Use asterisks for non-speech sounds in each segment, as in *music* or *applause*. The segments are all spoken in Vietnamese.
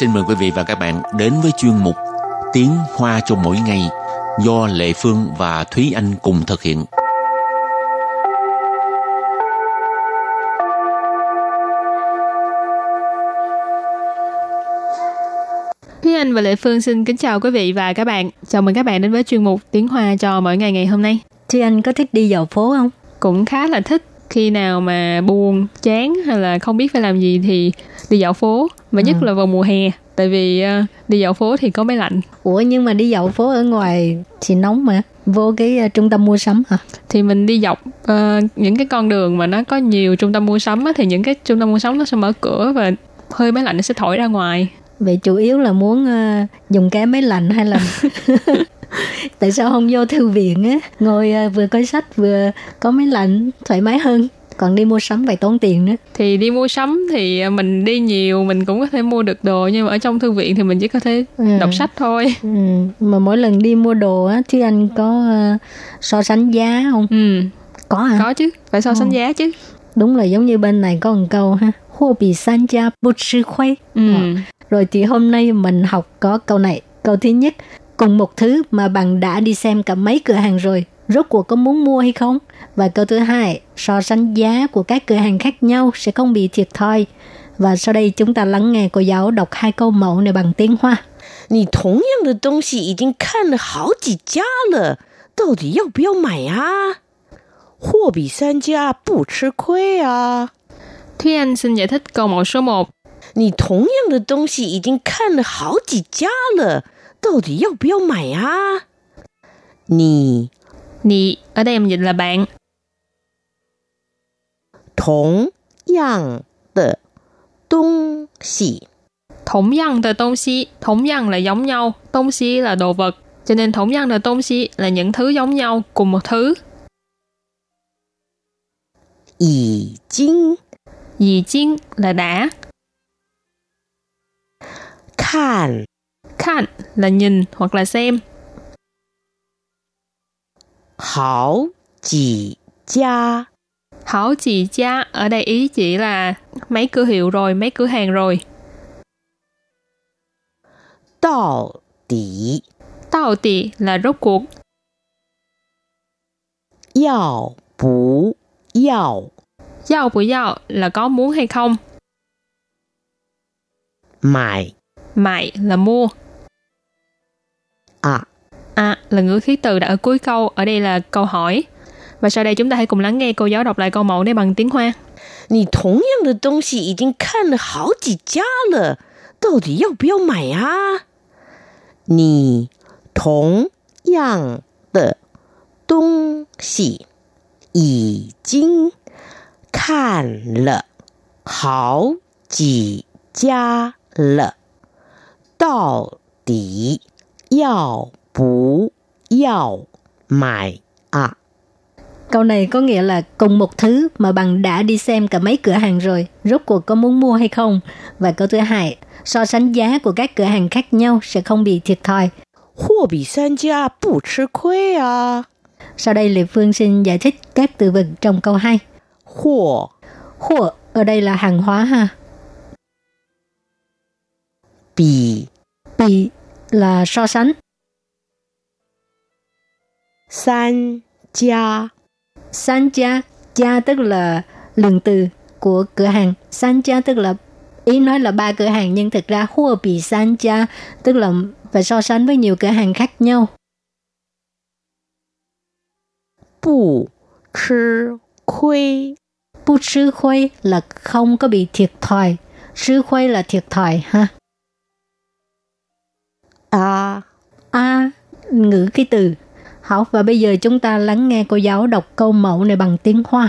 xin mời quý vị và các bạn đến với chuyên mục Tiếng Hoa cho mỗi ngày do Lệ Phương và Thúy Anh cùng thực hiện. Thúy Anh và Lệ Phương xin kính chào quý vị và các bạn. Chào mừng các bạn đến với chuyên mục Tiếng Hoa cho mỗi ngày ngày hôm nay. Thúy Anh có thích đi dạo phố không? Cũng khá là thích khi nào mà buồn, chán hay là không biết phải làm gì thì đi dạo phố và nhất ừ. là vào mùa hè tại vì uh, đi dạo phố thì có máy lạnh. Ủa nhưng mà đi dạo phố ở ngoài thì nóng mà vô cái uh, trung tâm mua sắm hả? Thì mình đi dọc uh, những cái con đường mà nó có nhiều trung tâm mua sắm á, thì những cái trung tâm mua sắm nó sẽ mở cửa và hơi máy lạnh nó sẽ thổi ra ngoài. Vậy chủ yếu là muốn uh, dùng cái máy lạnh hay là *laughs* *laughs* tại sao không vô thư viện á? Ngồi uh, vừa coi sách vừa có máy lạnh thoải mái hơn. Còn đi mua sắm phải tốn tiền nữa. Thì đi mua sắm thì mình đi nhiều mình cũng có thể mua được đồ nhưng mà ở trong thư viện thì mình chỉ có thể ừ. đọc sách thôi. Ừ. mà mỗi lần đi mua đồ á thì anh có uh, so sánh giá không? Ừ. Có hả? Có chứ phải so sánh ừ. giá chứ. Đúng là giống như bên này có một câu ha hô bị san gia bút sư khuấy ừ. Rồi thì hôm nay mình học có câu này. Câu thứ nhất cùng một thứ mà bạn đã đi xem cả mấy cửa hàng rồi rốt cuộc có muốn mua hay không? Và câu thứ hai, so sánh giá của các cửa hàng khác nhau sẽ không bị thiệt thòi. Và sau đây chúng ta lắng nghe cô giáo đọc hai câu mẫu này bằng tiếng Hoa. 你同样的东西已经看了好几家了，到底要不要买啊？货比三家不吃亏啊。Thúy Anh xin giải thích câu mẫu số 1. 你同样的东西已经看了好几家了， 到底要不要买啊？你 Nì, ở đây mình dịch là bạn. Thống yang de đông xì Thống yang de đông xì, thống yang là giống nhau, đông xì là đồ vật. Cho nên thống yang de đông xì là những thứ giống nhau, cùng một thứ. Yì chính Yì chính là đã. Khan Khan là nhìn hoặc là xem. Hảo chỉ gia Hảo chỉ gia ở đây ý chỉ là mấy cửa hiệu rồi, mấy cửa hàng rồi. Đạo tỷ Đạo tỷ là rốt cuộc. Yào bù yào Yào bù yào là có muốn hay không. Mại Mại là mua À À, là ngữ khí từ đã ở cuối câu, ở đây là câu hỏi. Và sau đây chúng ta hãy cùng lắng nghe cô giáo đọc lại câu mẫu này bằng tiếng Hoa. 你同样的东西已经看了好几家了，到底要不要买啊？你同样的东西已经看了好几家了，到底 Yào bú yào mải à. Câu này có nghĩa là cùng một thứ mà bằng đã đi xem cả mấy cửa hàng rồi, rốt cuộc có muốn mua hay không? Và câu thứ hai, so sánh giá của các cửa hàng khác nhau sẽ không bị thiệt thòi. Hô bị san gia bù chứ khuê à. Sau đây Lê Phương xin giải thích các từ vựng trong câu 2. Hô Hô ở đây là hàng hóa ha. Bì Bì là so sánh. San gia San gia, gia tức là lượng từ của cửa hàng. San gia tức là ý nói là ba cửa hàng nhưng thực ra hua bị san gia tức là phải so sánh với nhiều cửa hàng khác nhau. Bu chứ khuê Bu chứ khuê là không có bị thiệt thòi. Chứ khuê là thiệt thòi ha à, a ngữ cái từ. Học và bây giờ chúng ta lắng nghe cô giáo đọc câu mẫu này bằng tiếng Hoa.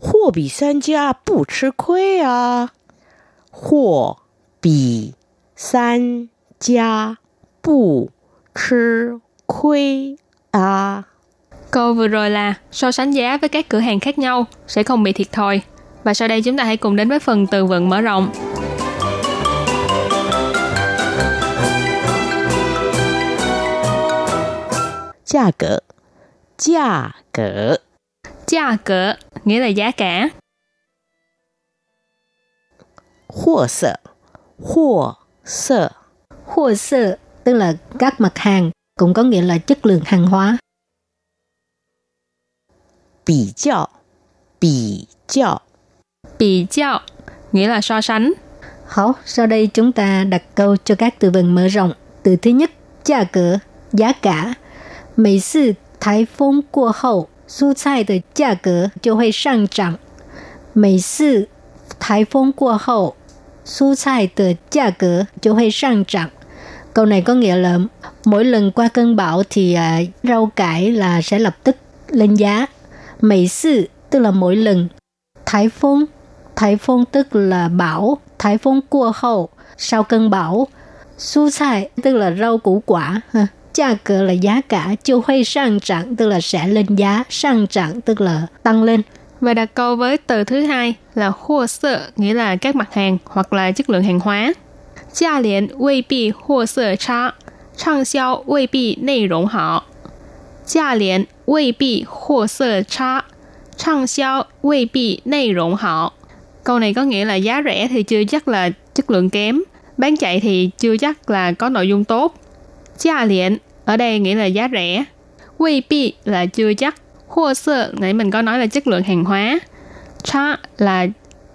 Hùa bì san gia bù chứ khuê à. Hùa bì san gia bù chứ khuê à. Câu vừa rồi là so sánh giá với các cửa hàng khác nhau sẽ không bị thiệt thòi. Và sau đây chúng ta hãy cùng đến với phần từ vựng mở rộng. 价格，价格，价格 nghĩa là giá cả. 货色，货 色 Hua sơ tức là các mặt hàng, cũng có nghĩa là chất lượng hàng hóa. 比较比较 Bì chào nghĩa là so sánh. Hảo, sau đây chúng ta đặt câu cho các từ vựng mở rộng. Từ thứ nhất, giá cỡ, giá cả. Mỗi 次台风过后，蔬菜的价格就会上涨。每次台风过后，蔬菜的价格就会上涨。Câu này có nghĩa là mỗi lần qua cơn bão thì à, rau cải là sẽ lập tức lên giá. Mấy sự tức là mỗi lần. Thái phong, thái phong tức là bão. Thái phong qua hậu, sau cơn bão. Su菜tức là rau củ quả. ha. Giá cỡ là giá cả, chiêu huy sang trạng tức là sẽ lên giá, sang trạng tức là tăng lên. Và đặt câu với từ thứ hai là hua sơ, nghĩa là các mặt hàng hoặc là chất lượng hàng hóa. Gia liền 未必货色差，畅销未必内容好。价廉未必货色差，畅销未必内容好。Câu này có nghĩa là giá rẻ thì chưa chắc là chất lượng kém, bán chạy thì chưa chắc là có nội dung tốt. Giá liền, ở đây nghĩa là giá rẻ. Quy bi là chưa chắc. Hồ sơ, nãy mình có nói là chất lượng hàng hóa. Cha là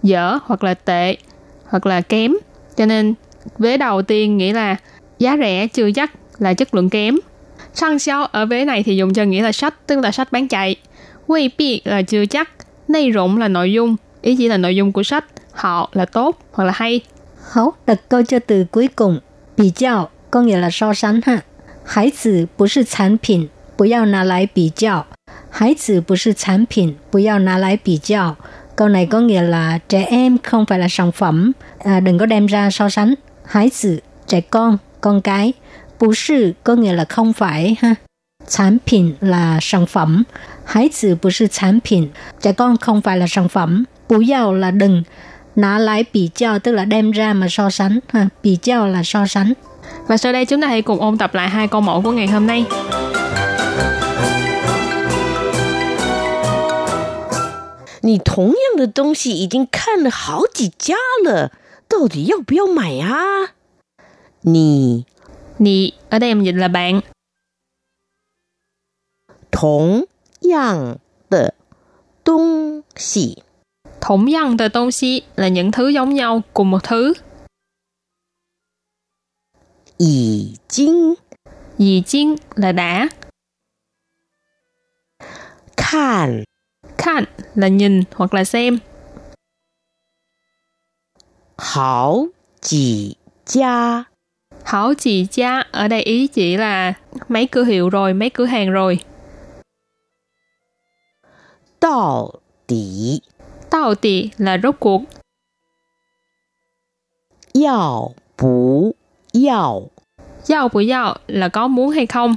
dở hoặc là tệ hoặc là kém. Cho nên vế đầu tiên nghĩa là giá rẻ chưa chắc là chất lượng kém. Sang xiao ở vế này thì dùng cho nghĩa là sách, tức là sách bán chạy. Quy bi là chưa chắc, nay rộng là nội dung, ý chỉ là nội dung của sách, họ là tốt hoặc là hay. Hấu đặt câu cho từ cuối cùng, bị chào có nghĩa là so sánh ha. Hải tử 不是产品，不要拿来比较。孩子不是产品，不要拿来比较。Câu này có nghĩa là trẻ em không phải là sản phẩm, à, đừng có đem ra so sánh. Hải tử, trẻ con, con cái. Bù sư có nghĩa là không phải ha. Sản phẩm là sản phẩm. Hải tử bù sư sản phẩm. Trẻ con không phải là sản phẩm. Bù yào là đừng. Nã lại bị giao tức là đem ra mà so sánh. Ha. Bị giao là so sánh. Và sau đây chúng ta hãy cùng ôn tập lại hai câu mẫu của ngày hôm nay. Nì thống yang de dong xi yi jing kan le hao ji jia le, dao di yao bu yao mai a? Nì Nì ở đây mình dịch là bạn. Thống yang de dong xi Thống yang de dong xi là những thứ giống nhau cùng một thứ. 已经 Dì chiên là đã. 看 Khan là nhìn hoặc là xem. 好几家 Hảo chị cha ở đây ý chỉ là mấy cửa hiệu rồi, mấy cửa hàng rồi. 到底 Tao tì là rốt cuộc. 要不 要 Giao bù giao là có muốn hay không.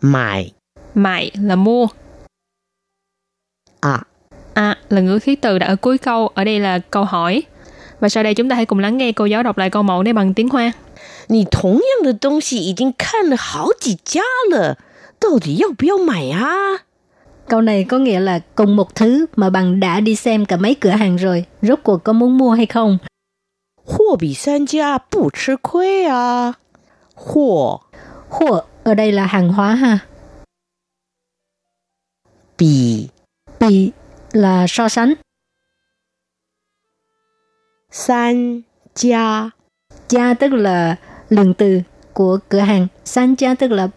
买 Mại là mua. 啊？ À là ngữ khí từ đã ở cuối câu, ở đây là câu hỏi. Và sau đây chúng ta hãy cùng lắng nghe cô giáo đọc lại câu mẫu này bằng tiếng Hoa. 你同样的东西已经看了好几家了，到底要不要买啊？ Câu này có nghĩa là cùng một thứ mà bằng đã đi xem cả mấy cửa hàng rồi. Rốt cuộc có muốn mua hay không? 货比三家不吃亏啊！货 Hùa ở đây là hàng hóa ha. 比 Bị là so sánh. 三家 Cha tức là lượng từ của cửa hàng. San cha tức là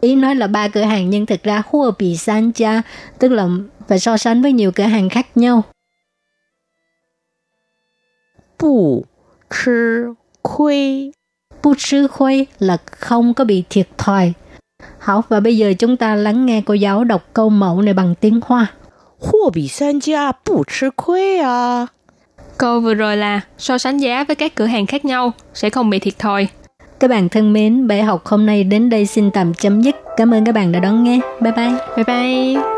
ý nói là ba cửa hàng nhưng thực ra hua bị san cha tức là phải so sánh với nhiều cửa hàng khác nhau. 不 吃亏。 Bu sư khuê là không có bị thiệt thòi. Hảo, và bây giờ chúng ta lắng nghe cô giáo đọc câu mẫu này bằng tiếng Hoa. 货比三家不吃亏啊！ Câu vừa rồi là so sánh giá với các cửa hàng khác nhau sẽ không bị thiệt thòi. Các bạn thân mến, bài học hôm nay đến đây xin tạm chấm dứt. Cảm ơn các bạn đã đón nghe. Bye bye. Bye bye.